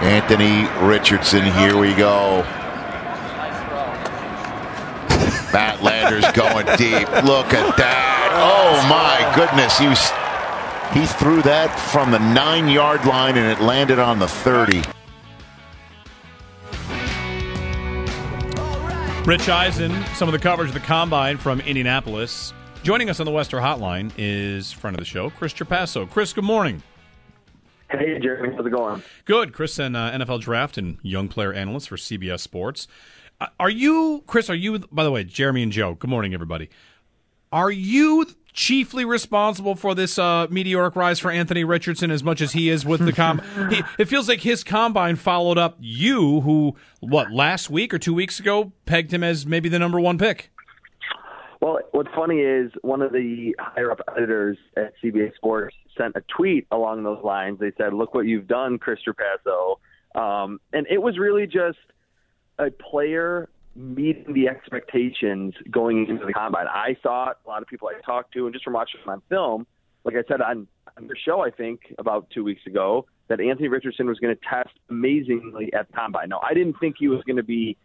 Anthony Richardson, here we go. Matt Landers going deep. Look at that. Oh my goodness. He was he threw that from the nine yard line and it landed on the 30. Rich Eisen, some of the coverage of the combine from Indianapolis. Joining us on the Western Hotline is friend of the show, Chris Trapasso. Chris, good morning. Hey, Jeremy, how's it going? Good. Chris, and uh, NFL draft and young player analyst for CBS Sports. Uh, are you, Chris? Are you? By the way, Jeremy and Joe. Good morning, everybody. Are you chiefly responsible for this uh, meteoric rise for Anthony Richardson as much as he is with the com? he, it feels like his combine followed up you, who what last week or two weeks ago pegged him as maybe the number one pick. Well, what's funny is one of the higher up editors at CBS Sports sent a tweet along those lines. They said, "Look what you've done, Chris Trapasso," um, and it was really just a player meeting the expectations going into the combine. I thought a lot of people I talked to, and just from watching on film, like I said on, on the show, I think about two weeks ago, that Anthony Richardson was going to test amazingly at combine. Now, I didn't think he was going to be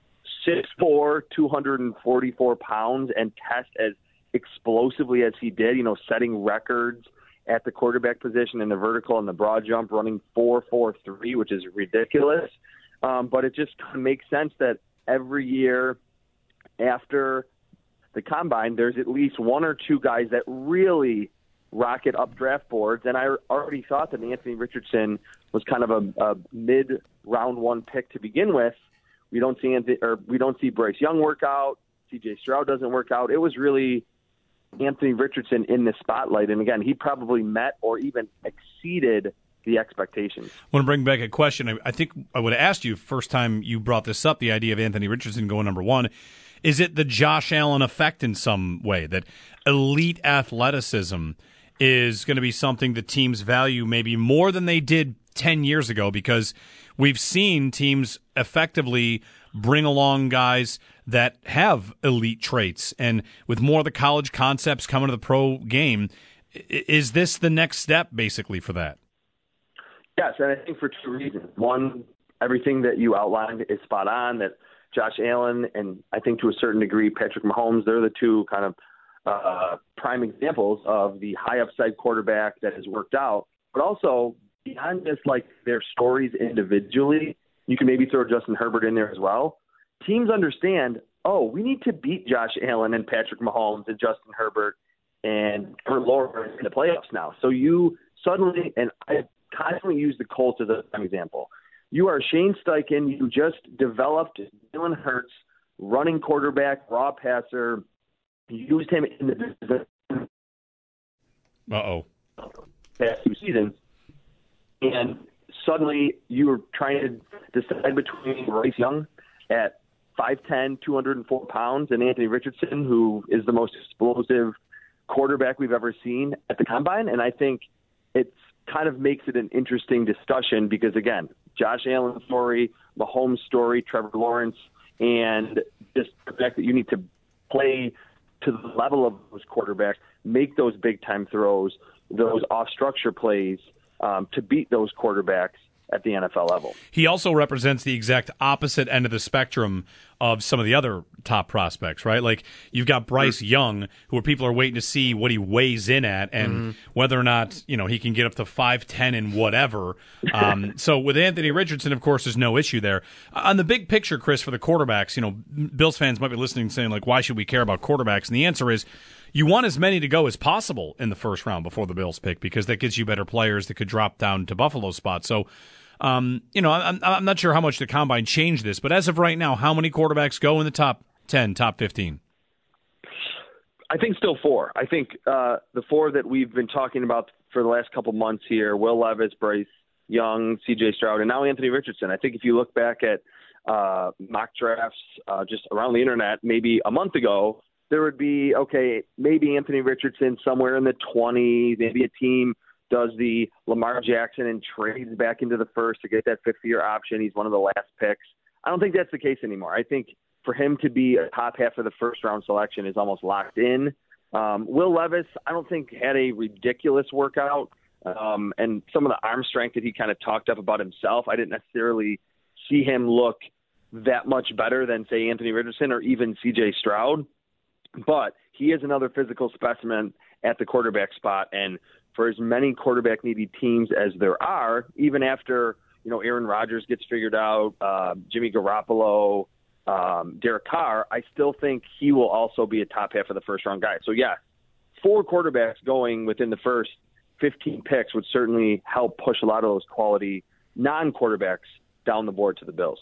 6'4", 244 pounds, and test as explosively as he did. You know, setting records at the quarterback position in the vertical and the broad jump, running four four three, which is ridiculous. Um, but it just makes sense that every year after the combine, there's at least one or two guys that really rocket up draft boards. And I already thought that Anthony Richardson was kind of a, a mid round one pick to begin with. We don't see Anthony, or we don't see Bryce Young work out. C.J. Stroud doesn't work out. It was really Anthony Richardson in the spotlight, and again, he probably met or even exceeded the expectations. I want to bring back a question. I, think I would have asked you first time you brought this up. The idea of Anthony Richardson going number one. Is it the Josh Allen effect in some way that elite athleticism is going to be something the teams value maybe more than they did 10 years ago because we've seen teams effectively bring along guys that have elite traits. And with more of the college concepts coming to the pro game is this the next step basically for that? Yes and i think for two reasons. One everything that you outlined is spot on that josh allen and i think to a certain degree patrick mahomes they're the two kind of uh, prime examples of the high upside quarterback that has worked out. But also beyond just like their stories individually you can maybe throw justin herbert in there as well teams understand, oh, we need to beat Josh Allen and Patrick Mahomes and Justin Herbert and Trevor Lawrence in the playoffs now. So you suddenly, and I constantly use the Colts as an example. You are Shane Steichen. You just developed Jalen Hurts, running quarterback, raw passer. You used him in the uh oh past two seasons, and suddenly you were trying to decide between Bryce Young at 5'10", 204 pounds, and Anthony Richardson, who is the most explosive quarterback we've ever seen at the combine. And I think it kind of makes it an interesting discussion because, again, Josh Allen's story, Mahomes' story, Trevor Lawrence, and just the fact that you need to play to the level of those quarterbacks, make those big time throws, those off structure plays um, to beat those quarterbacks at the NFL level. He also represents the exact opposite end of the spectrum of some of the other top prospects, right? Like you've got Bryce Young, who people are waiting to see what he weighs in at and mm-hmm. whether or not you know he can get up to five ten and whatever. Um, so with Anthony Richardson, of course, there's no issue there. On the big picture, Chris, for the quarterbacks, you know, Bills fans might be listening, saying like, why should we care about quarterbacks? And the answer is. You want as many to go as possible in the first round before the Bills pick because that gives you better players that could drop down to Buffalo spots. So um, you know, I'm, I'm not sure how much the combine changed this, but as of right now, how many quarterbacks go in the top 10, top 15? I think still four. I think uh, the four that we've been talking about for the last couple months here: Will Levis, Bryce Young, C.J. Stroud, and now Anthony Richardson. I think if you look back at uh, mock drafts uh, just around the internet, maybe a month ago, there would be okay, maybe Anthony Richardson somewhere in the 20s. Maybe a team does the Lamar Jackson and trades back into the first to get that fifth year option. He's one of the last picks. I don't think that's the case anymore. I think for him to be a top half of the first round selection is almost locked in. Um, Will Levis, I don't think had a ridiculous workout, um, and some of the arm strength that he kind of talked up about himself, I didn't necessarily see him look that much better than say Anthony Richardson or even C.J. Stroud. But he is another physical specimen at the quarterback spot, and for as many quarterback needy teams as there are, even after you know Aaron Rodgers gets figured out, uh, Jimmy Garoppolo, um, Derek Carr, I still think he will also be a top half of the first round guy. So yeah, four quarterbacks going within the first 15 picks would certainly help push a lot of those quality non quarterbacks down the board to the Bills.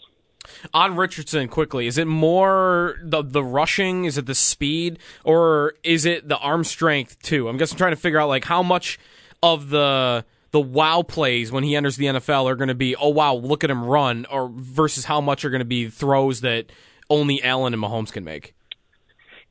On Richardson, quickly, is it more the the rushing? Is it the speed, or is it the arm strength too? I'm guessing trying to figure out like how much of the the wow plays when he enters the NFL are going to be oh wow look at him run, or versus how much are going to be throws that only Allen and Mahomes can make.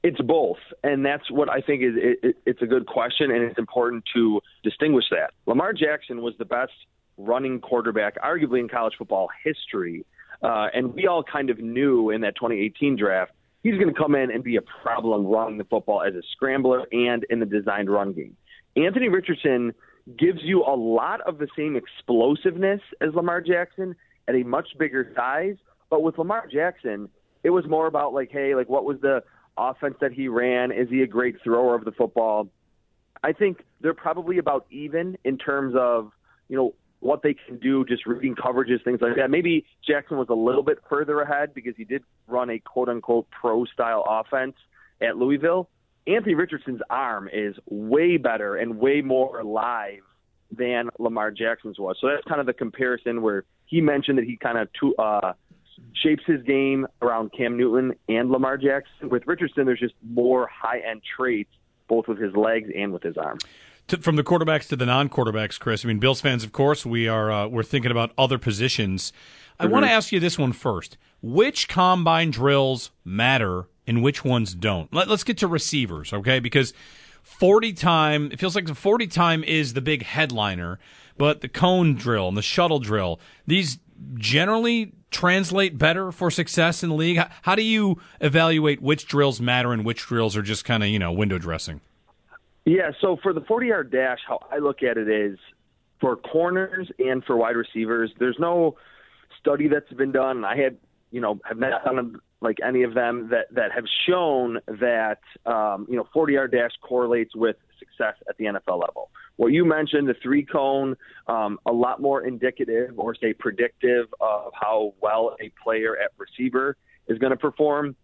It's both, and that's what I think is it, it, it's a good question, and it's important to distinguish that. Lamar Jackson was the best running quarterback, arguably in college football history, uh, and we all kind of knew in that 2018 draft he's going to come in and be a problem running the football as a scrambler and in the designed run game. Anthony Richardson gives you a lot of the same explosiveness as Lamar Jackson at a much bigger size, but with Lamar Jackson, it was more about like, hey, like what was the offense that he ran? Is he a great thrower of the football? I think they're probably about even in terms of, you know, what they can do, just reading coverages, things like that. Maybe Jackson was a little bit further ahead because he did run a quote unquote pro style offense at Louisville. Anthony Richardson's arm is way better and way more live than Lamar Jackson's was. So that's kind of the comparison where he mentioned that he kind of uh, shapes his game around Cam Newton and Lamar Jackson. With Richardson, there's just more high end traits, both with his legs and with his arm. To, from the quarterbacks to the non-quarterbacks, Chris. I mean, Bills fans, of course, we are uh, we're thinking about other positions. I mm-hmm. want to ask you this one first: Which combine drills matter and which ones don't? Let, let's get to receivers, okay? Because 40 time, it feels like the 40 time is the big headliner, but the cone drill and the shuttle drill, these generally translate better for success in the league? How, how do you evaluate which drills matter and which drills are just kind of, you know, window dressing? Yeah, so for the 40 yard dash, how I look at it is for corners and for wide receivers, there's no study that's been done. I had, you know, have not done like any of them that, that have shown that, um, you know, 40 yard dash correlates with success at the NFL level. What you mentioned, the three cone, um, a lot more indicative or say predictive of how well a player at receiver is going to perform.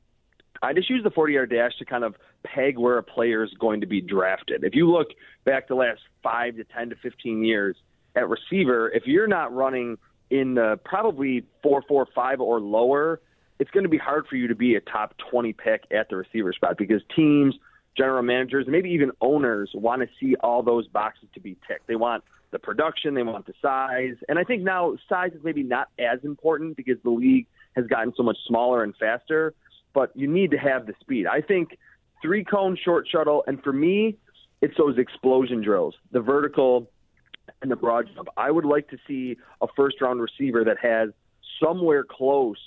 I just use the 40 yard dash to kind of peg where a player is going to be drafted. If you look back the last five to 10 to 15 years at receiver, if you're not running in the probably 4 4 5 or lower, it's going to be hard for you to be a top 20 pick at the receiver spot because teams general managers, maybe even owners want to see all those boxes to be ticked. They want the production, they want the size. And I think now size is maybe not as important because the league has gotten so much smaller and faster, but you need to have the speed. I think three cone short shuttle, and for me, it's those explosion drills, the vertical and the broad jump. I would like to see a first round receiver that has somewhere close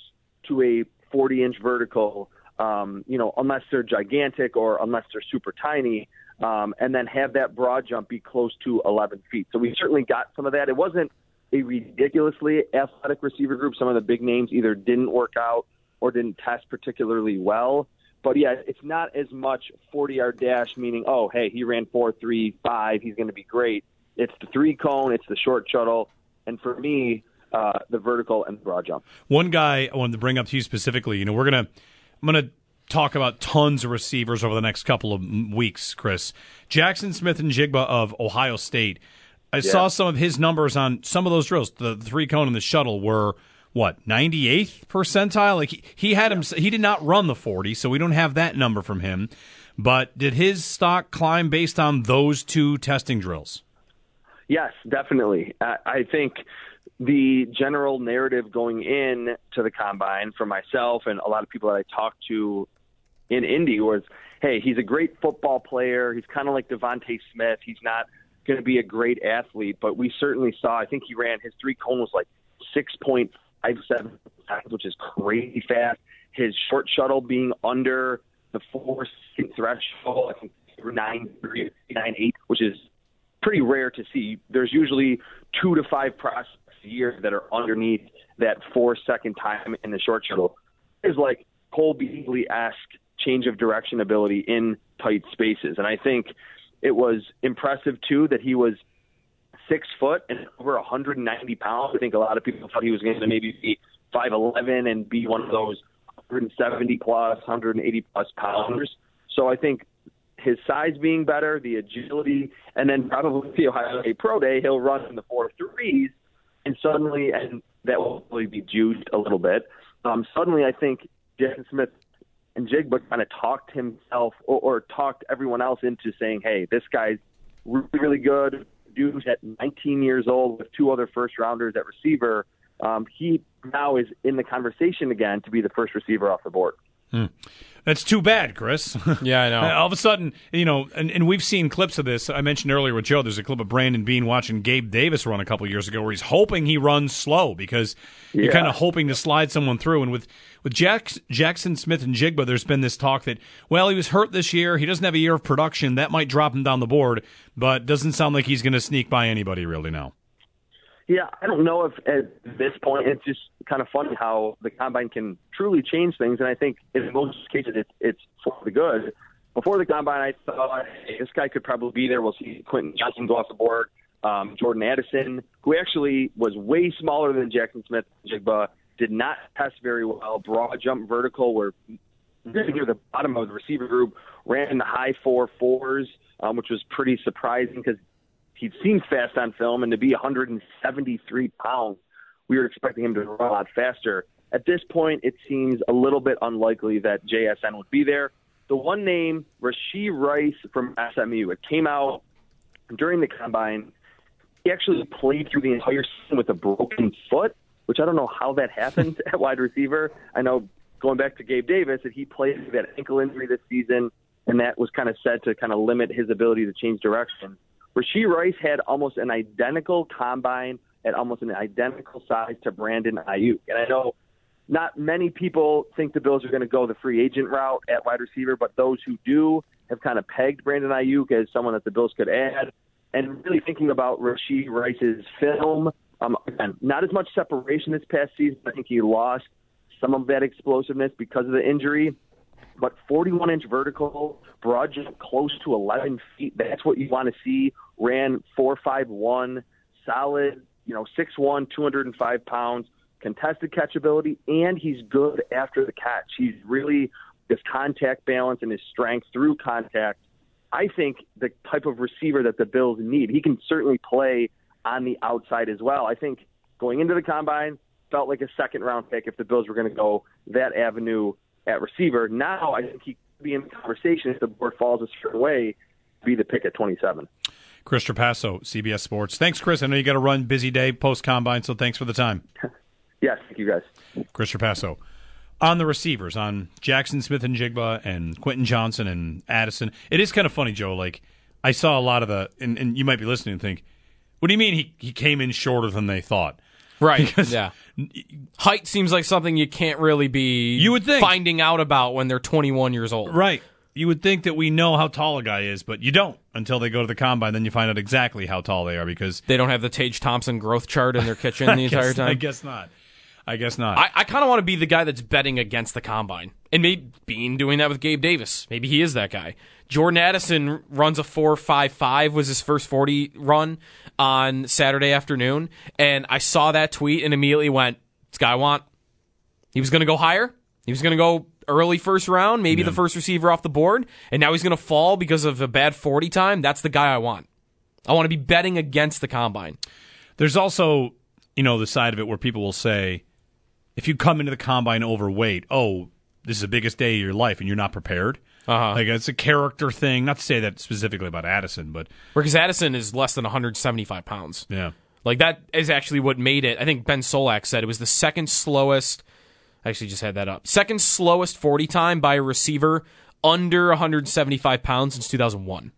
to a 40 inch vertical um, you know, unless they're gigantic or unless they're super tiny, um, and then have that broad jump be close to 11 feet. So we certainly got some of that. It wasn't a ridiculously athletic receiver group. Some of the big names either didn't work out or didn't test particularly well. But yeah, it's not as much 40 yard dash, meaning, oh, hey, he ran 4 3 5, he's going to be great. It's the three cone, it's the short shuttle. And for me, uh, the vertical and the broad jump. One guy I wanted to bring up to you specifically, you know, we're going to I'm going to talk about tons of receivers over the next couple of weeks, Chris. Jaxon Smith-Njigba of Ohio State. I yeah. saw some of his numbers on some of those drills. The three cone and the shuttle were what 98th percentile. Like he, he had him. He did not run the 40, so we don't have that number from him. But did his stock climb based on those two testing drills? Yes, definitely. I, think the general narrative going in to the combine for myself and a lot of people that I talked to in Indy was, hey, he's a great football player. He's kind of like DeVonta Smith. He's not going to be a great athlete, but we certainly saw. I think he ran his three cone was like six point five seven which is crazy fast. His short shuttle being under the four second threshold, I think nine three nine eight, which is pretty rare to see. There's usually two to five prospects a year that are underneath that four second time in the short shuttle. Is like Cole Beasley esque change of direction ability in tight spaces, and I think it was impressive too that he was six foot and over 190 pounds. I think a lot of people thought he was going to maybe be 5'11 and be one of those 170 plus, 180 plus pounders. So I think his size being better, the agility, and then probably the Ohio State Pro Day, he'll run in the four threes, and suddenly, and that will probably be juiced a little bit. Um, suddenly, I think Jackson Smith and Njigba kind of talked himself or, or talked everyone else into saying, "Hey, this guy's really, really good. Dude's at 19 years old with two other first rounders at receiver. Um, he now is in the conversation again to be the first receiver off the board." Hmm. That's too bad, Chris. Yeah, I know. All of a sudden, you know, and, and we've seen clips of this. I mentioned earlier with Joe, there's a clip of Brandon Beane watching Gabe Davis run a couple years ago where he's hoping he runs slow because you're kind of hoping to slide someone through. And with, with Jack, Jaxon Smith-Njigba, there's been this talk that, well, he was hurt this year. He doesn't have a year of production. That might drop him down the board, but doesn't sound like he's going to sneak by anybody really now. Yeah, I don't know if at this point it's just kind of funny how the combine can truly change things, and I think in most cases it's it's for the good. Before the combine, I thought hey, this guy could probably be there. We'll see Quentin Johnston go off the board. Um, Jordan Addison, who actually was way smaller than Jackson Smith, Jigba, did not test very well. Broad jump vertical, were near the bottom of the receiver group, ran in the high four fours, um, which was pretty surprising because he'd seen fast on film, and to be 173 pounds, we were expecting him to run a lot faster. At this point, it seems a little bit unlikely that JSN would be there. The one name, Rashee Rice from SMU, it came out during the combine. He actually played through the entire season with a broken foot, which I don't know how that happened at wide receiver. I know going back to Gabe Davis that he played through that ankle injury this season, and that was kind of said to kind of limit his ability to change direction. Rashee Rice had almost an identical combine at almost an identical size to Brandon Aiyuk. And I know not many people think the Bills are going to go the free agent route at wide receiver, but those who do have kind of pegged Brandon Aiyuk as someone that the Bills could add. And really thinking about Rashee Rice's film, um, again, not as much separation this past season. I think he lost some of that explosiveness because of the injury but 41 inch vertical, broad jump close to 11 feet. That's what you want to see. Ran 4.51, solid, you know, 6'1, 205 pounds, contested catchability, and he's good after the catch. He's really his contact balance and his strength through contact. I think the type of receiver that the Bills need. He can certainly play on the outside as well. I think going into the combine felt like a second round pick if the Bills were going to go that avenue at receiver. Now I think he could be in the conversation if the board falls a certain way to be the pick at 27. Chris Trapasso, CBS Sports. Thanks, Chris. I know you got to run busy day post combine, so thanks for the time. Yes, thank you guys. Chris Trapasso. On the receivers, on Jaxon Smith-Njigba and Quentin Johnston and Addison. It is kind of funny, Joe. Like, I saw a lot of the, and, and you might be listening and think, what do you mean he, he came in shorter than they thought? Right. Because- yeah. Height seems like something you can't really be You would think. finding out about when they're 21 years old. Right. You would think that we know how tall a guy is, but you don't until they go to the combine. Then you find out exactly how tall they are because They don't have the Tage Thompson growth chart in their kitchen the entire guess- time. I guess not. I guess not. I, I kind of want to be the guy that's betting against the combine. And maybe Beane doing that with Gabe Davis. Maybe he is that guy. Jordan Addison runs a 4.55 was his first 40 run on Saturday afternoon. And I saw that tweet and immediately went, this guy I want. He was going to go higher. He was going to go early first round, maybe the first receiver off the board. And now he's going to fall because of a bad 40 time. That's the guy I want. I want to be betting against the combine. There's also, you know, the side of it where people will say, if you come into the combine overweight, oh, this is the biggest day of your life and you're not prepared. Uh-huh. Like it's a character thing. Not to say that specifically about Addison, but Because Addison is less than 175 pounds. yeah. Like that is actually what made it. I think Ben Solak said it was the second slowest. I actually just had that up. Second slowest 40 time by a receiver under 175 pounds since 2001.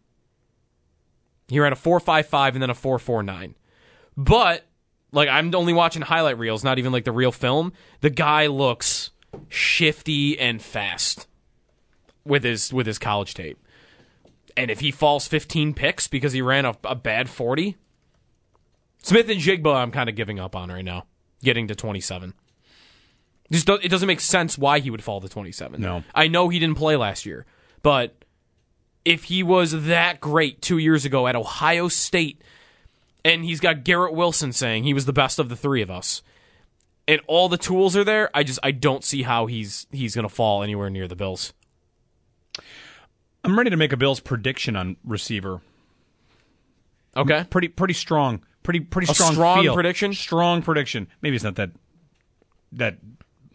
He ran a 4.55 and then a 4.49. But like I'm only watching highlight reels, not even like the real film. The guy looks shifty and fast with his with his college tape. And if he falls 15 picks because he ran a, a bad 40, Smith-Njigba, I'm kind of giving up on right now. Getting to 27. Just it doesn't make sense why he would fall to 27. No. I know he didn't play last year, but if he was that great two years ago at Ohio State, and he's got Garrett Wilson saying he was the best of the three of us, and all the tools are there, I just I don't see how he's he's going to fall anywhere near the Bills. I'm ready to make a Bills prediction on receiver. Okay. Pretty pretty strong. Pretty pretty A strong strong feel. prediction? Strong prediction. Maybe it's not that that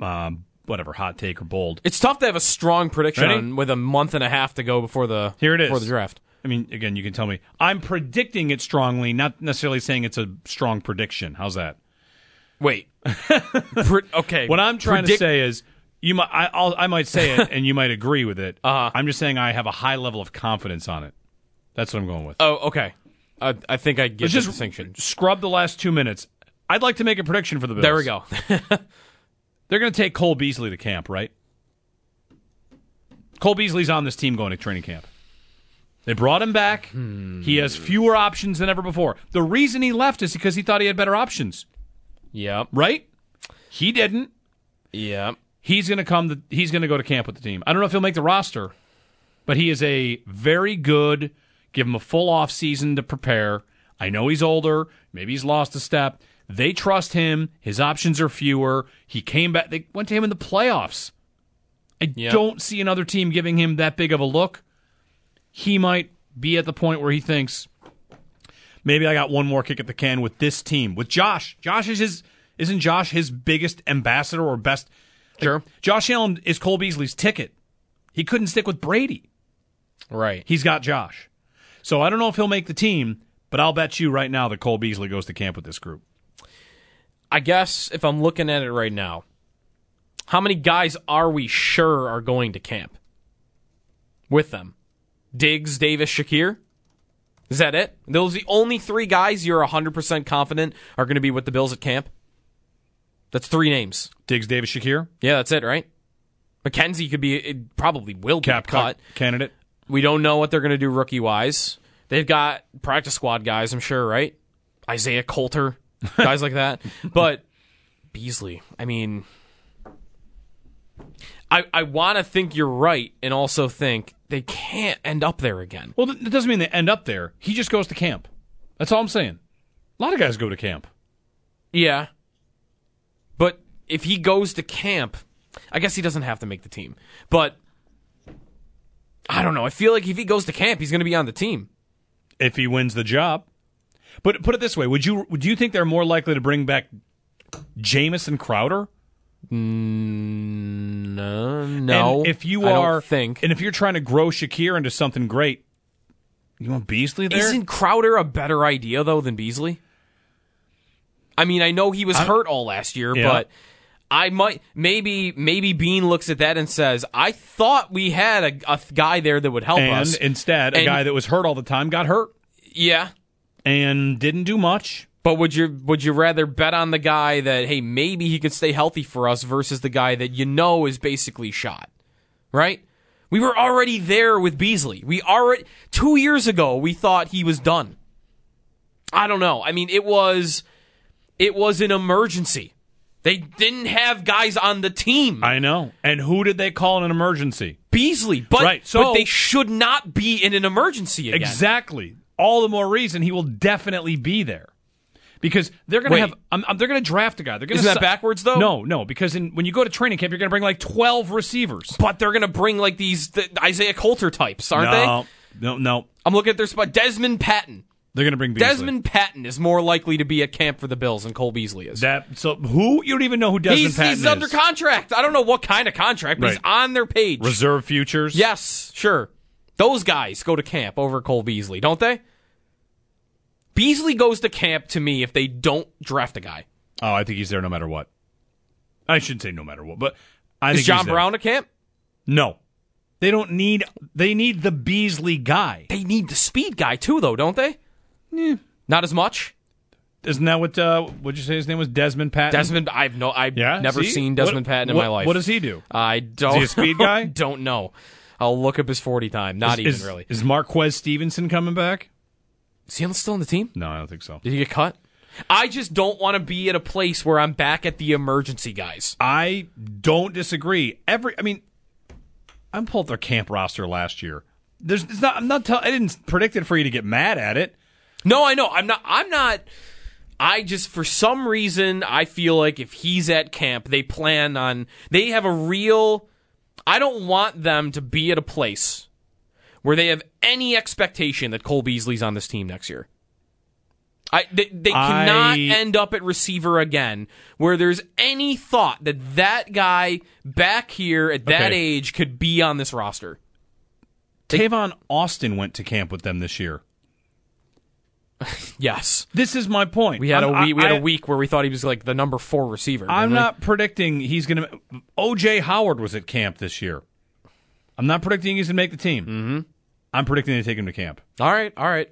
um, whatever hot take or bold. It's tough to have a strong prediction on, with a month and a half to go before the Here it is. before the draft. I mean, again, you can tell me. I'm predicting it strongly, not necessarily saying it's a strong prediction. How's that? Wait. Pre- okay. What I'm trying Predict- to say is, you might I, I'll, I might say it, and you might agree with it. Uh-huh. I'm just saying I have a high level of confidence on it. That's what I'm going with. Oh, okay. I, I think I get Let's the just distinction. scrub the last two minutes. I'd like to make a prediction for the Bills. There we go. They're going to take Cole Beasley to camp, right? Cole Beasley's on this team going to training camp. They brought him back. He has fewer options than ever before. The reason he left is because he thought he had better options, Yeah. right? He didn't. Yep. He's going to come. To, he's going to go to camp with the team. I don't know if he'll make the roster, but he is a very good. Give him a full off season to prepare. I know he's older. Maybe he's lost a step. They trust him. His options are fewer. He came back. They went to him in the playoffs. I Yep. don't see another team giving him that big of a look. He might be at the point where he thinks maybe I got one more kick at the can with this team with Josh. Josh is his isn't Josh his biggest ambassador or best Sure. Josh Allen is Cole Beasley's ticket. He couldn't stick with Brady. Right. He's got Josh. So I don't know if he'll make the team, but I'll bet you right now that Cole Beasley goes to camp with this group. I guess if I'm looking at it right now, how many guys are we sure are going to camp with them? Diggs, Davis, Shakir? Is that it? Those are the only three guys you're 100% confident are going to be with the Bills at camp? That's three names. Diggs, Davis, Shakir, Yeah, that's it, right? McKenzie could be, it probably will be cap cut. cut candidate. We don't know what they're going to do rookie wise. They've got practice squad guys, I'm sure, right? Isaiah Coulter, guys like that. But Beasley, I mean, I I want to think you're right, and also think they can't end up there again. Well, that doesn't mean they end up there. He just goes to camp. That's all I'm saying. A lot of guys go to camp. Yeah, but if he goes to camp, I guess he doesn't have to make the team. But I don't know. I feel like if he goes to camp, he's going to be on the team. if he wins the job. But put it this way: Would you would you think they're more likely to bring back Jamison Crowder? No, no. And if you I don't are think and if you're trying to grow Shakir into something great, you want Beasley there? Isn't Crowder a better idea though than Beasley? I mean, I know he was hurt all last year, Yeah. but I might maybe maybe Beane looks at that and says, "I thought we had a, a guy there that would help and us." instead, a And- guy that was hurt all the time got hurt yeah, and didn't do much. but would you would you rather bet on the guy that hey maybe he could stay healthy for us versus the guy that you know is basically shot, right? We were already there with Beasley. We already two years ago we thought he was done. I don't know. I mean, it was it was an emergency. They didn't have guys on the team. I know. And who did they call in an emergency? Beasley, but Right, so- but they should not be in an emergency again. Exactly. All the more reason he will definitely be there. Because they're going to have, um, they're going to draft a guy. They're going Isn't that backwards, though? No, no. Because in, when you go to training camp, you're going to bring like 12 receivers. But they're going to bring like these the Isaiah Coulter types, aren't no, no, no. I'm looking at their spot. Desmond Patton. They're going to bring Beasley. Desmond Patton is more likely to be at camp for the Bills than Cole Beasley is. That so who you don't even know who Desmond he's Patton he's under contract. I don't know what kind of contract, but he's Right. on their page. Reserve futures. Yes, sure. Those guys go to camp over Cole Beasley, don't they? Beasley goes to camp to me if they don't draft a guy. Oh, I think he's there no matter what. I shouldn't say no matter what, but I Is think John he's there. Brown a camp? No, they don't need. They need the Beasley guy. They need the speed guy too, though, don't they? Yeah. Not as much. Isn't that what? Uh, what'd you say his name was? Desmond Patton. Desmond, I've no, I've Yeah. never See? seen Desmond What- Patton in what- my life. What does he do? I don't. Is he a speed guy? don't know. I'll look up his forty time. Not is, even is, really. Is Marquez Stevenson coming back? Is he still on the team? No, I don't think so. Did he get cut? I just don't want to be at a place where I'm back at the emergency guys. I don't disagree. Every, I mean, I pulled their camp roster last year. There's, it's not. I'm not. Tell, I didn't predict it for you to get mad at it. No, I know. I'm not. I'm not. I just, for some reason, I feel like if he's at camp, they plan on. They have a real. I don't want them to be at a place where they have any expectation that Cole Beasley's on this team next year. I, they, they cannot I- end up at receiver again where there's any thought that that guy back here at that Okay. age could be on this roster. Tavon Austin went to camp with them this year. Yes. This is my point. We had a I'm- week, we had I- a week where we thought he was like the number four receiver. I'm didn't we? not predicting he's going to. OJ Howard was at camp this year. I'm not predicting he's going to make the team. Mm-hmm. I'm predicting they take him to camp. All right, all right.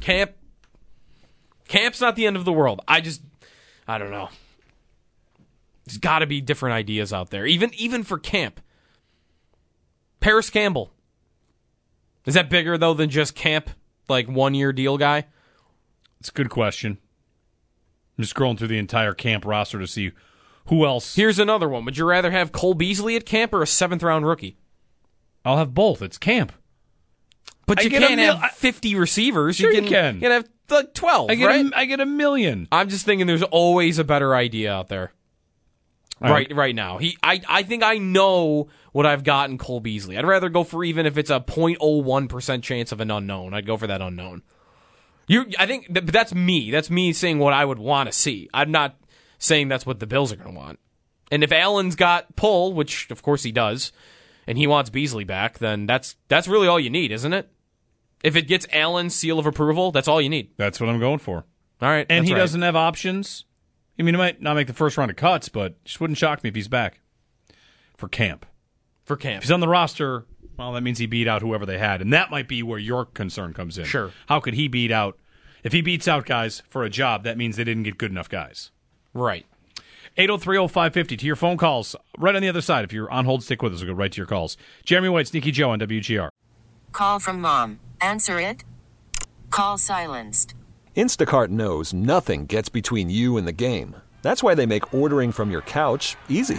Camp. Camp's not the end of the world. I just, I don't know. There's got to be different ideas out there, even even for camp. Parris Campbell. Is that bigger though than just camp, like one year deal guy? It's a good question. I'm just scrolling through the entire camp roster to see who else. Here's another one. Would you rather have Cole Beasley at camp or a seventh round rookie? I'll have both. It's camp. But I you can't mil- have 50 receivers. Sure you you can, can. can have like 12, I get, right? a, I get a million. I'm just thinking there's always a better idea out there. All right, right now. He, I, I think I know what I've got in Cole Beasley. I'd rather go for even if it's a 0.01 percent chance of an unknown. I'd go for that unknown. You, I think that, but that's me. That's me saying what I would want to see. I'm not saying that's what the Bills are going to want. And if Allen's got pull, which of course he does, and he wants Beasley back, then that's that's really all you need, isn't it? If it gets Allen's seal of approval, that's all you need. That's what I'm going for. All right, And he right. doesn't have options. I mean, he might not make the first round of cuts, but it just wouldn't shock me if he's back for camp. for camp. If he's on the roster, well, that means he beat out whoever they had, and that might be where your concern comes in. Sure. How could he beat out? If he beats out guys for a job, that means they didn't get good enough guys. Right. 8030550 to your phone calls. Right on the other side. If you're on hold, stick with us. We'll go right to your calls. Jeremy White, Sneaky Joe on WGR. Call from mom. Answer it. Call silenced. Instacart knows nothing gets between you and the game. That's why they make ordering from your couch easy.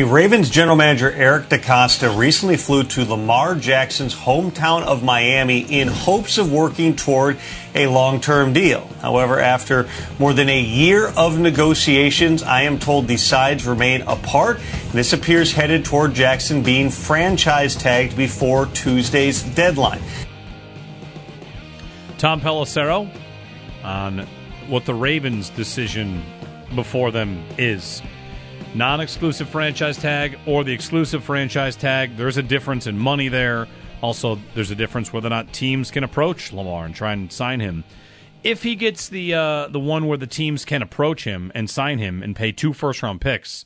Ravens general manager Eric DeCosta recently flew to Lamar Jackson's hometown of Miami in hopes of working toward a long term deal. However, after more than a year of negotiations, I am told the sides remain apart. This appears headed toward Jackson being franchise tagged before Tuesday's deadline. Tom Pelissero on what the Ravens' decision before them is non exclusive franchise tag or the exclusive franchise tag. There's a difference in money there. Also, there's a difference whether or not teams can approach Lamar and try and sign him. If he gets the uh, the one where the teams can approach him and sign him and pay two first round picks,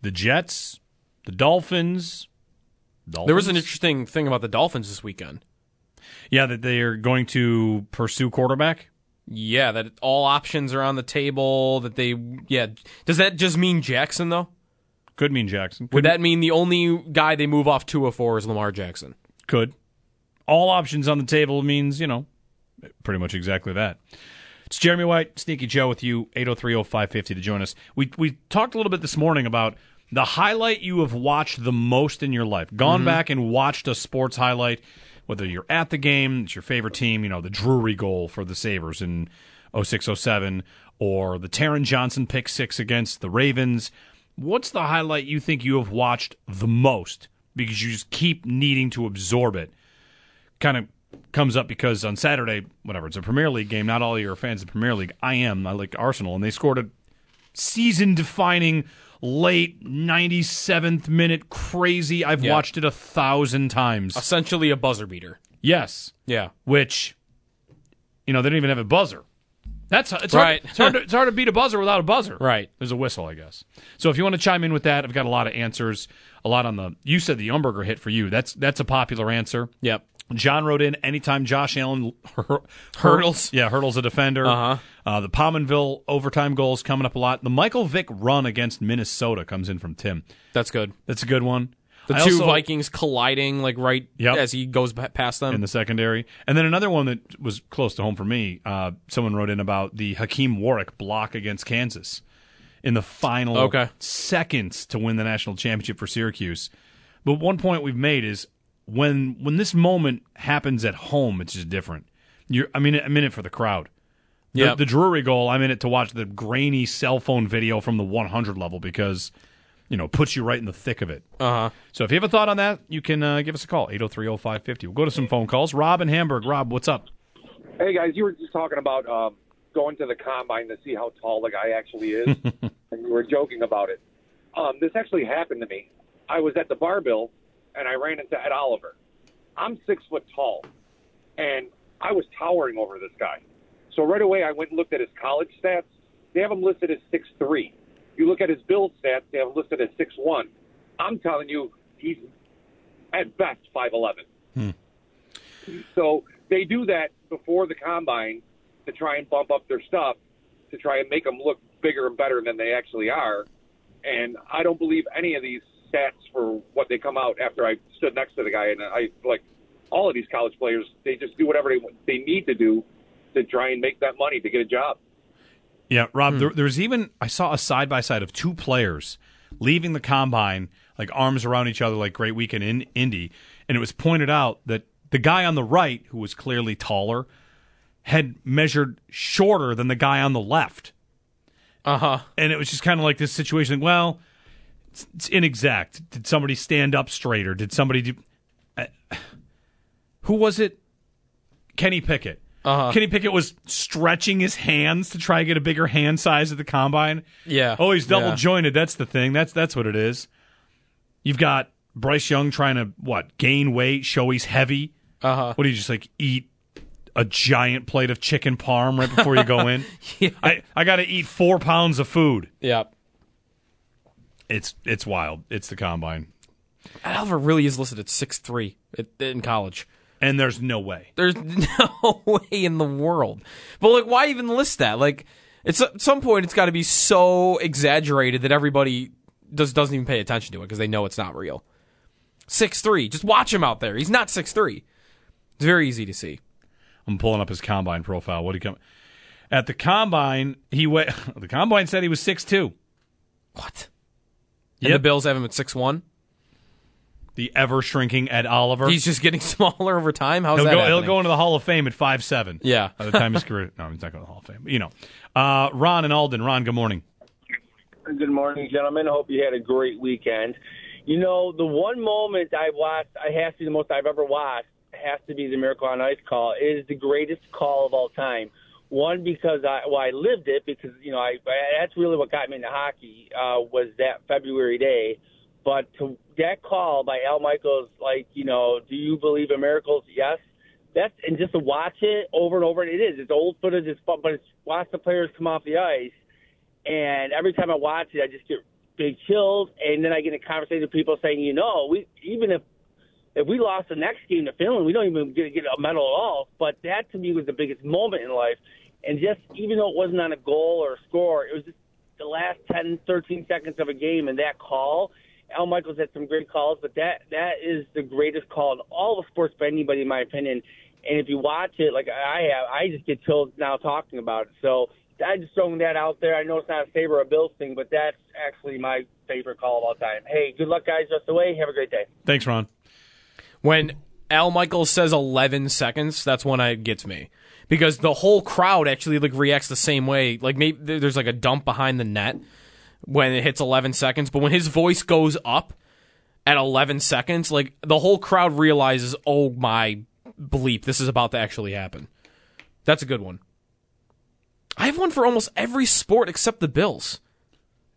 the Jets, the Dolphins, Dolphins. There was an interesting thing about the Dolphins this weekend. Yeah, that they are going to pursue quarterback. Yeah, that all options are on the table. That they, yeah. Does that just mean Jackson though? Could mean Jackson. Could Would that mean the only guy they move off Tua for is Lamar Jackson? Could. All options on the table means you know, pretty much exactly that. It's Jeremy White, Sneaky Joe with you, 8030550 to join us. We we talked a little bit this morning about the highlight you have watched the most in your life. Gone mm-hmm. back and watched a sports highlight whether you're at the game, it's your favorite team, you know, the Drury goal for the Sabres in 0607 or the Taron Johnson pick six against the Ravens. What's the highlight you think you have watched the most because you just keep needing to absorb it? Kind of comes up because on Saturday, whatever, it's a Premier League game. Not all of you are fans of the Premier League. I am. I like Arsenal, and they scored a season defining late 97th minute crazy. I've yeah. watched it a thousand times. Essentially a buzzer beater. Yes. Yeah. Which, you know, they don't even have a buzzer. That's it's right. Hard, it's, hard to, it's hard to beat a buzzer without a buzzer. Right. There's a whistle, I guess. So if you want to chime in with that, I've got a lot of answers. A lot on the. You said the Umberger hit for you. That's that's a popular answer. Yep. John wrote in anytime Josh Allen hurdles. Yeah, hurdles a defender. Uh-huh. Uh, the Pominville overtime goals coming up a lot. The Michael Vick run against Minnesota comes in from Tim. That's good. That's a good one. The I two also, Vikings colliding like right yep. as he goes past them in the secondary, and then another one that was close to home for me. Uh, someone wrote in about the Hakim Warrick block against Kansas in the final okay. seconds to win the national championship for Syracuse. But one point we've made is when when this moment happens at home, it's just different. You're, I'm in it, I'm in it for the crowd. The, yep. the Drury goal, I'm in it to watch the grainy cell phone video from the 100 level because, you know, puts you right in the thick of it. Uh-huh. So if you have a thought on that, you can uh, give us a call, 8030550. We'll go to some phone calls. Rob in Hamburg. Rob, what's up? Hey, guys, you were just talking about um, going to the combine to see how tall the guy actually is, and you were joking about it. Um, this actually happened to me. I was at the bar bill and I ran into Ed Oliver. I'm six foot tall, and I was towering over this guy. So right away, I went and looked at his college stats. They have him listed as six three. You look at his build stats; they have him listed as six one. I'm telling you, he's at best five eleven. Hmm. So they do that before the combine to try and bump up their stuff to try and make them look bigger and better than they actually are. And I don't believe any of these stats for what they come out after I stood next to the guy, and I like all of these college players. They just do whatever they they need to do to try and make that money to get a job. Yeah, Rob. Hmm. There, there's even I saw a side by side of two players leaving the combine, like arms around each other, like great weekend in Indy, and it was pointed out that the guy on the right, who was clearly taller, had measured shorter than the guy on the left. Uh huh. And it was just kind of like this situation. Well, it's inexact. Did somebody stand up straighter? Did somebody do? who was it? Kenny Pickett. Uh-huh. Kenny Pickett was stretching his hands to try and get a bigger hand size at the combine. Yeah. Oh, he's double Yeah. jointed. That's the thing. That's that's what it is. You've got Bryce Young trying to what gain weight, show he's heavy. Uh huh. What do you just like eat a giant plate of chicken parm right before you go in? I I got to eat four pounds of food. Yeah. It's it's wild. It's the combine, Alva really is listed at six three in college. and there's no way. There's no way in the world. But like, why even list that? Like, it's at some point it's got to be so exaggerated that everybody does doesn't even pay attention to it because they know it's not real. Six three, just watch him out there. He's not six three. It's very easy to see. I'm pulling up his combine profile. What he come at the combine? He went. The combine said he was six two. What? And Yep. the Bills have him at six one. The ever shrinking Ed Oliver. He's just getting smaller over time. How's he'll that? go. He'll go into the Hall of Fame at five seven. Yeah. By the time his career. No, he's not going to the Hall of Fame. But, you know, uh, Ron and Alden. Ron, good morning. Good morning, gentlemen. Hope you had a great weekend. You know, the one moment I watched, I has to be the most I've ever watched, has to be the Miracle on Ice call. It is the greatest call of all time. One because I well I lived it because you know I that's really what got me into hockey uh, was that February day. But to that call by Al Michaels, like you know, do you believe in miracles? Yes. That's and just to watch it over and over. And it is. It's old footage. It's fun, but it's watch the players come off the ice and every time I watch it, I just get big chills. And then I get in conversation with people saying, you know, we even if if we lost the next game to Finland, we don't even get a medal at all. But that to me was the biggest moment in life. And just even though it wasn't on a goal or a score, it was just the last 10, 13 seconds of a game and that call. Al Michaels had some great calls, but that that is the greatest call in all of sports by anybody, in my opinion. And if you watch it, like I have, I just get chills now talking about it. So I just throwing that out there. I know it's not a favor or a Bills thing, but that's actually my favorite call of all time. Hey, good luck, guys. Rest of the way. Have a great day. Thanks, Ron. When Al Michaels says 11 seconds, that's when it gets me. Because the whole crowd actually like reacts the same way. Like maybe there's like a dump behind the net when it hits 11 seconds, but when his voice goes up at 11 seconds, like the whole crowd realizes, "Oh my bleep, this is about to actually happen." That's a good one. I have one for almost every sport except the Bills.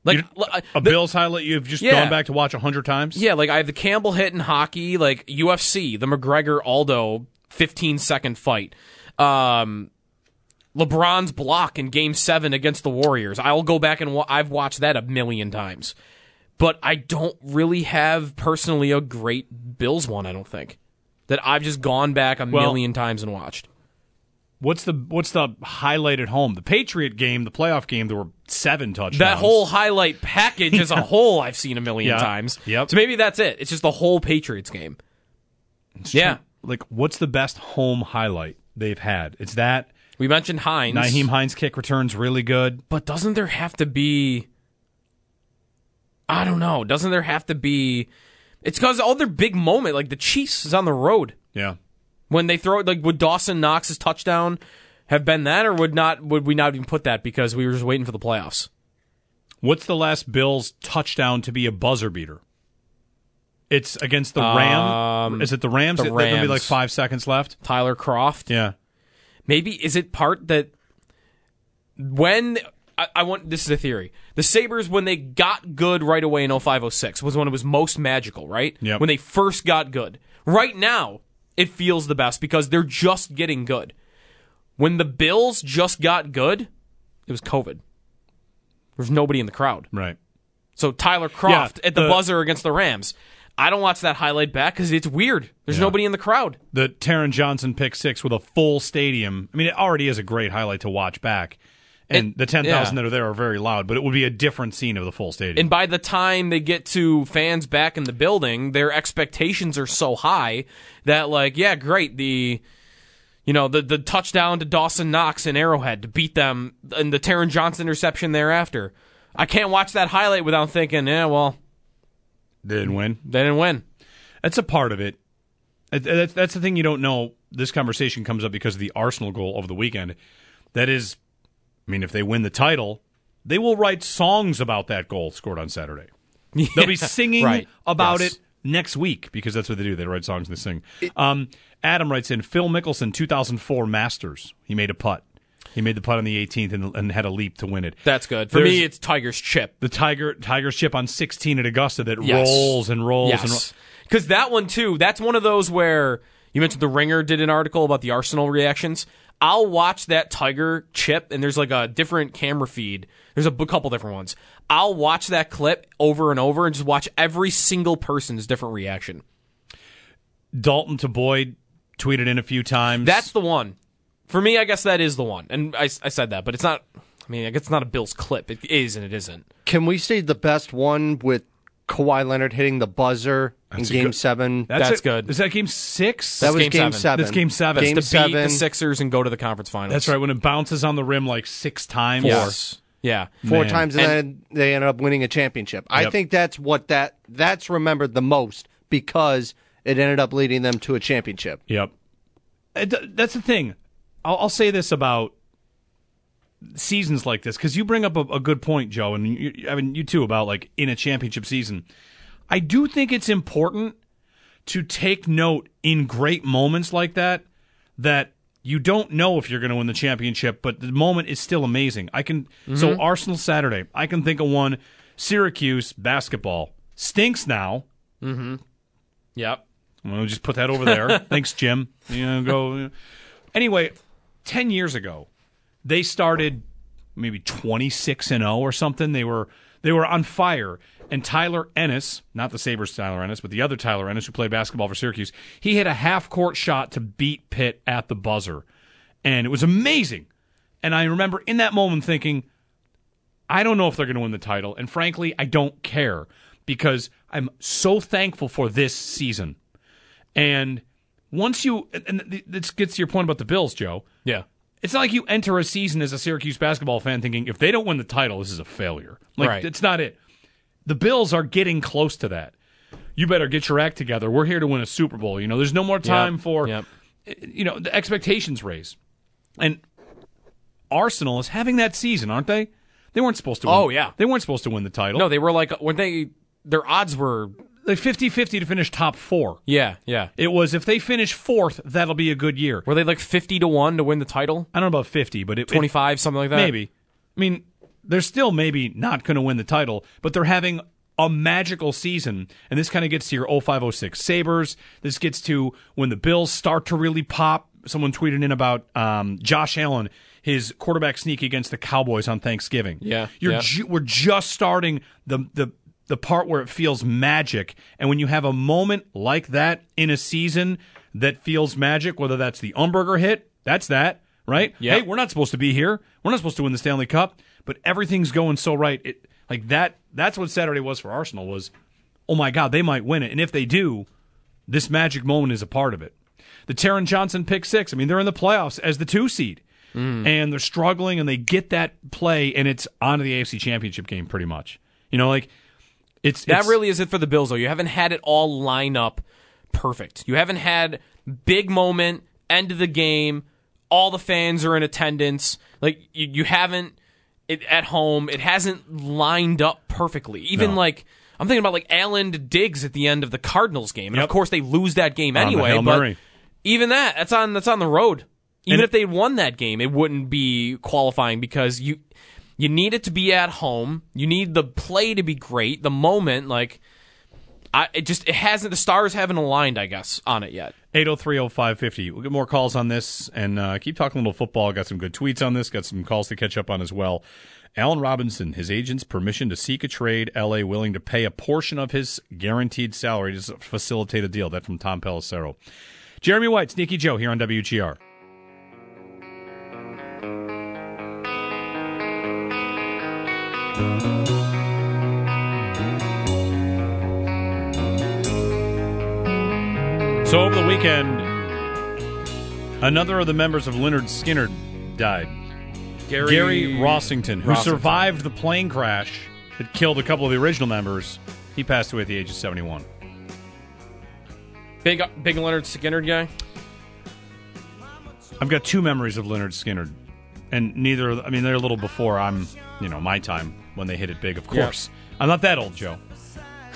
Like a the- Bills highlight you've just Yeah. gone back to watch a hundred times. yeah, like I have the Campbell hit in hockey, like UFC, the McGregor Aldo 15 second fight. Um, LeBron's block in game seven against the Warriors. I'll go back and wa- I've watched that a million times. But I don't really have personally a great Bills one, I don't think. That I've just gone back a Well- million times and watched. What's the what's the highlight at home? The Patriot game, the playoff game, there were seven touchdowns. That whole highlight package as a whole I've seen a million Yeah. times. Yep. So maybe that's it. It's just the whole Patriots game. yeah. Like, what's the best home highlight they've had? It's that. We mentioned Hines. Nyheim Hines kick returns really good. But doesn't there have to be? I don't know. Doesn't there have to be? It's because all their big moment, like the Chiefs, is on the road. Yeah. When they throw it, like would Dawson Knox's touchdown have been that, or would not? Would we not even put that because we were just waiting for the playoffs? What's the last Bills touchdown to be a buzzer beater? It's against the Um, Ram. Is it the Rams? the There'll be like five seconds left. Tyler Kroft. Yeah. Maybe is it part that when I, I want this is a theory. The Sabres when they got good right away in 0506 was when it was most magical, right? Yep. When they first got good. Right now, it feels the best because they're just getting good. When the Bills just got good, it was COVID. There's nobody in the crowd. Right. So Tyler Kroft Yeah, at the, the- buzzer against the Rams. I don't watch that highlight back because it's weird. There's Yeah. nobody in the crowd. The Taron Johnson pick six with a full stadium. I mean, it already is a great highlight to watch back. And It- the 10,000 yeah. that are there are very loud, but it would be a different scene of the full stadium. And by the time they get to fans back in the building, their expectations are so high that like, yeah, great, the you know, the the touchdown to Dawson Knox in Arrowhead to beat them and the Taron Johnson interception thereafter. I can't watch that highlight without thinking, yeah, well, They didn't win. they didn't win. That's a part of it. It- That's, that's the thing you don't know. This conversation comes up because of the Arsenal goal over the weekend. That is, I mean, if they win the title, they will write songs about that goal scored on Saturday. They'll be singing Right. about Yes. it next week because that's what they do. They write songs and they sing. Um, Adam writes in Phil Mickelson, 2004 Masters. He made a putt. He made the putt on the 18th and, and had a leap to win it. That's good. For There's- me, it's Tiger's chip. the Tiger Tiger's chip on 16 at Augusta that Yes. rolls and rolls and rolls. Yes. Because that one, too, that's one of those where you mentioned The Ringer did an article about the Arsenal reactions. I'll watch that Tiger chip, and there's like a different camera feed. There's a couple different ones. I'll watch that clip over and over and just watch every single person's different reaction. Dalton to Boyd tweeted in a few times. That's the one. For me, I guess that is the one. And I, I said that, but it's not. I mean, I guess it's not a Bills clip. It is and it isn't. Can we say the best one with Kawhi Leonard hitting the buzzer That's a in Game good- Seven? That's it. good. Is that game six? That was game Game seven. Seven. That's Game Seven. Game It's to beat the seven. Sixers and go to the conference finals. That's right. When it bounces on the rim like six times. Yes. Yeah. four Man. times, and, then they ended up winning a championship. I Yep. think that's what that that's remembered the most because it ended up leading them to a championship. Yep. It- that's the thing. I'll, I'll say this about seasons like this because you bring up a, a good point, Joe, and you, I mean you too about like in a championship season. I do think it's important to take note in great moments like that that you don't know if you're going to win the championship, but the moment is still amazing. I can mm-hmm. so Arsenal Saturday. I can think of one. Syracuse basketball stinks now. Mm-hmm. Yep. I'm gonna just put that over there. Thanks, Jim. You know, go. Anyway, ten years ago, they started maybe 26 and 0 or something. They were they were on fire. And Tyler Ennis, not the Sabres Tyler Ennis, but the other Tyler Ennis who played basketball for Syracuse, he hit a half court shot to beat Pitt at the buzzer. And it was amazing. And I remember in that moment thinking, I don't know if they're going to win the title. And frankly, I don't care because I'm so thankful for this season. And once you, and this gets to your point about the Bills, Joe. Yeah. It's not like you enter a season as a Syracuse basketball fan thinking if they don't win the title, this is a failure. Like Right. it's not it. The Bills are getting close to that. You better get your act together. We're here to win a Super Bowl. You know, there's no more time Yep. for Yep. Eh, you know the expectations raise. And Arsenal is having that season, aren't they? They weren't supposed to. Oh, win. Oh, yeah. they weren't supposed to win the title. No, they were like when they their odds were like 50-50 to finish top four. yeah yeah. It was if they finish fourth, that'll be a good year. Were they like fifty to one to win the title? I don't know about fifty, but it, Twenty five, something like that. Maybe. I mean, they're still maybe not going to win the title, but they're having a magical season. And this kind of gets to your 0506 Sabres. This gets to when the Bills start to really pop. Someone tweeted in about um, Josh Allen, his quarterback sneak against the Cowboys on Thanksgiving. Yeah, You're yeah. ju- we're just starting the, the, the part where it feels magic. And when you have a moment like that in a season that feels magic, whether that's the Umberger hit, that's that, right? Yeah. Hey, we're not supposed to be here. We're not supposed to win the Stanley Cup, but everything's going so right. It like that. That's what Saturday was for Arsenal. Was oh my god, they might win it, and if they do, this magic moment is a part of it. The Taron Johnson pick six. I mean, they're in the playoffs as the two seed, mm. and they're struggling, and they get that play, and it's on to the AFC Championship game pretty much. You know, like it's That it's- really is it for the Bills, though. You haven't had it all line up perfect. You haven't had big moment, end of the game, all the fans are in attendance. Like you, you haven't it at home. It hasn't lined up perfectly. Even No. like I'm thinking about like Allen to Diggs at the end of the Cardinals game, and Yep. of course they lose that game On anyway. But Murray. even that, that's on that's on the road. Even And if they won that game, it wouldn't be qualifying because you you need it to be at home. You need the play to be great. The moment, like, I it just it hasn't. The stars haven't aligned, I guess, on it yet. 8030550. We'll get more calls on this and uh, keep talking a little football. Got some good tweets on this. Got some calls to catch up on as well. Allen Robinson, his agent's permission to seek a trade. LA willing to pay a portion of his guaranteed salary to facilitate a deal. That from Tom Pelissero. Jeremy White, Sneaky Joe here on WGR. So over the weekend, another of the members of Lynyrd Skynyrd died. Gary, Rossington, who Rossington. survived the plane crash that killed a couple of the original members, he passed away at the age of 71. Big big Lynyrd Skynyrd guy. I've got two memories of Lynyrd Skynyrd, and neither. I mean, they're a little before I'm, you know, my time when they hit it big. Of Yeah. course, I'm not that old, Joe.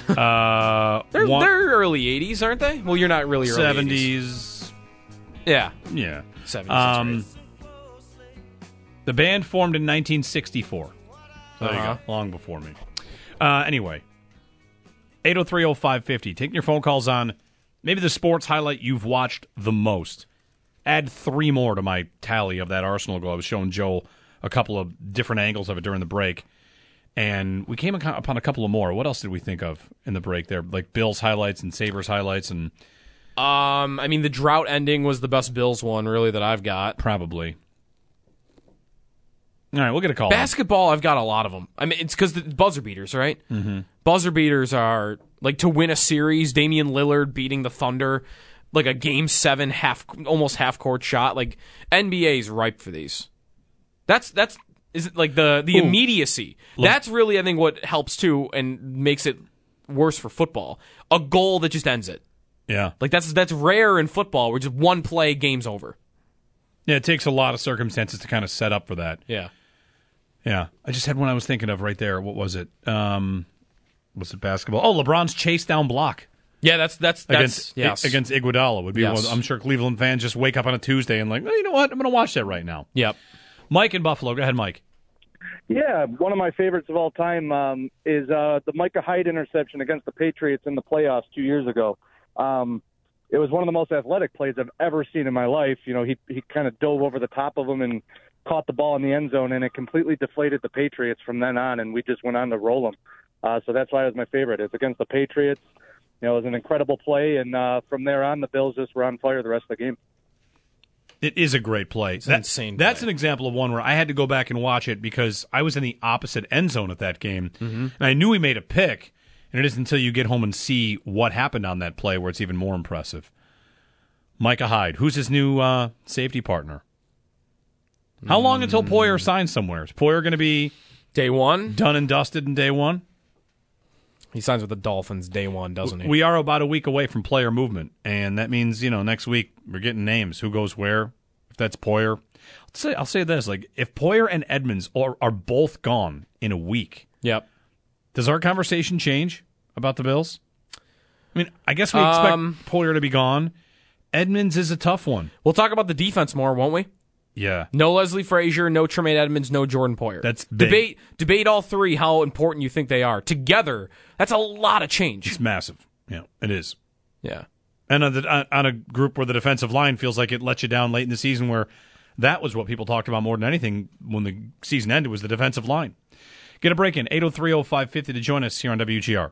Uh, They're, one- they're early 80s, aren't they? Well, you're not really early 80s. 70s. Yeah. Yeah. 70s. Um, the band formed in 1964. There you Uh-huh. go. Long before me. Uh, anyway, 8030550. Taking your phone calls on maybe the sports highlight you've watched the most. Add three more to my tally of that Arsenal goal. I was showing Joel a couple of different angles of it during the break. And we came upon a couple of more. What else did we think of in the break there? Like Bills highlights and Sabres highlights and Um, I mean, the drought ending was the best Bills one, really, that I've got. probably. All right, we'll get a call. Basketball, I've got a lot of them. I mean, it's because the buzzer beaters, right? Mhm. Buzzer beaters are like to win a series. Damian Lillard beating the Thunder, like a game seven half, almost half court shot. Like NBA is ripe for these. That's that's is it like the the Ooh. immediacy. Le- That's really I think what helps too and makes it worse for football. A goal that just ends it. Yeah. Like that's that's rare in football where just one play, game's over. Yeah, it takes a lot of circumstances to kind of set up for that. Yeah. Yeah. I just had one I was thinking of right there. What was it? Um, was it basketball? Oh, LeBron's chase down block Yeah, that's that's that's against yes. against Iguodala would be. Yes. One, I'm sure Cleveland fans just wake up on a Tuesday and like, oh, you know what? I'm going to watch that right now. Yep. Mike in Buffalo. Go ahead, Mike. Yeah, one of my favorites of all time um, is uh, the Micah Hyde interception against the Patriots in the playoffs two years ago. Um, it was one of the most athletic plays I've ever seen in my life. You know, he he kind of dove over the top of him and caught the ball in the end zone, and it completely deflated the Patriots from then on, and we just went on to roll them. Uh, so that's why it was my favorite. It's against the Patriots. You know, it was an incredible play, and uh, from there on, the Bills just were on fire the rest of the game. It is a great play. an insane That's an example of one where I had to go back and watch it because I was in the opposite end zone at that game, Mm-hmm. and I knew he made a pick. And it isn't until you get home and see what happened on that play where it's even more impressive. Micah Hyde, who's his new uh, safety partner? How long until Poyer signs somewhere? Is Poyer going to be day one, done and dusted in day one? He signs with the Dolphins day one, doesn't he? We are about a week away from player movement, and that means you know next week we're getting names. Who goes where? If that's Poyer, I'll say I'll say this: like if Poyer and Edmunds are, are both gone in a week, Yep. does our conversation change about the Bills? I mean, I guess we expect Um, Poyer to be gone. Edmunds is a tough one. We'll talk about the defense more, won't we? Yeah, No Leslie Frazier, no Tremaine Edmunds, no Jordan Poyer. That's big. debate. Debate all three how important you think they are together. That's a lot of change. it's massive. Yeah, it is. Yeah. And on, the, on, on a group where the defensive line feels like it let you down late in the season, where that was what people talked about more than anything when the season ended was the defensive line. Get a break in 8030550 to join us here on WGR.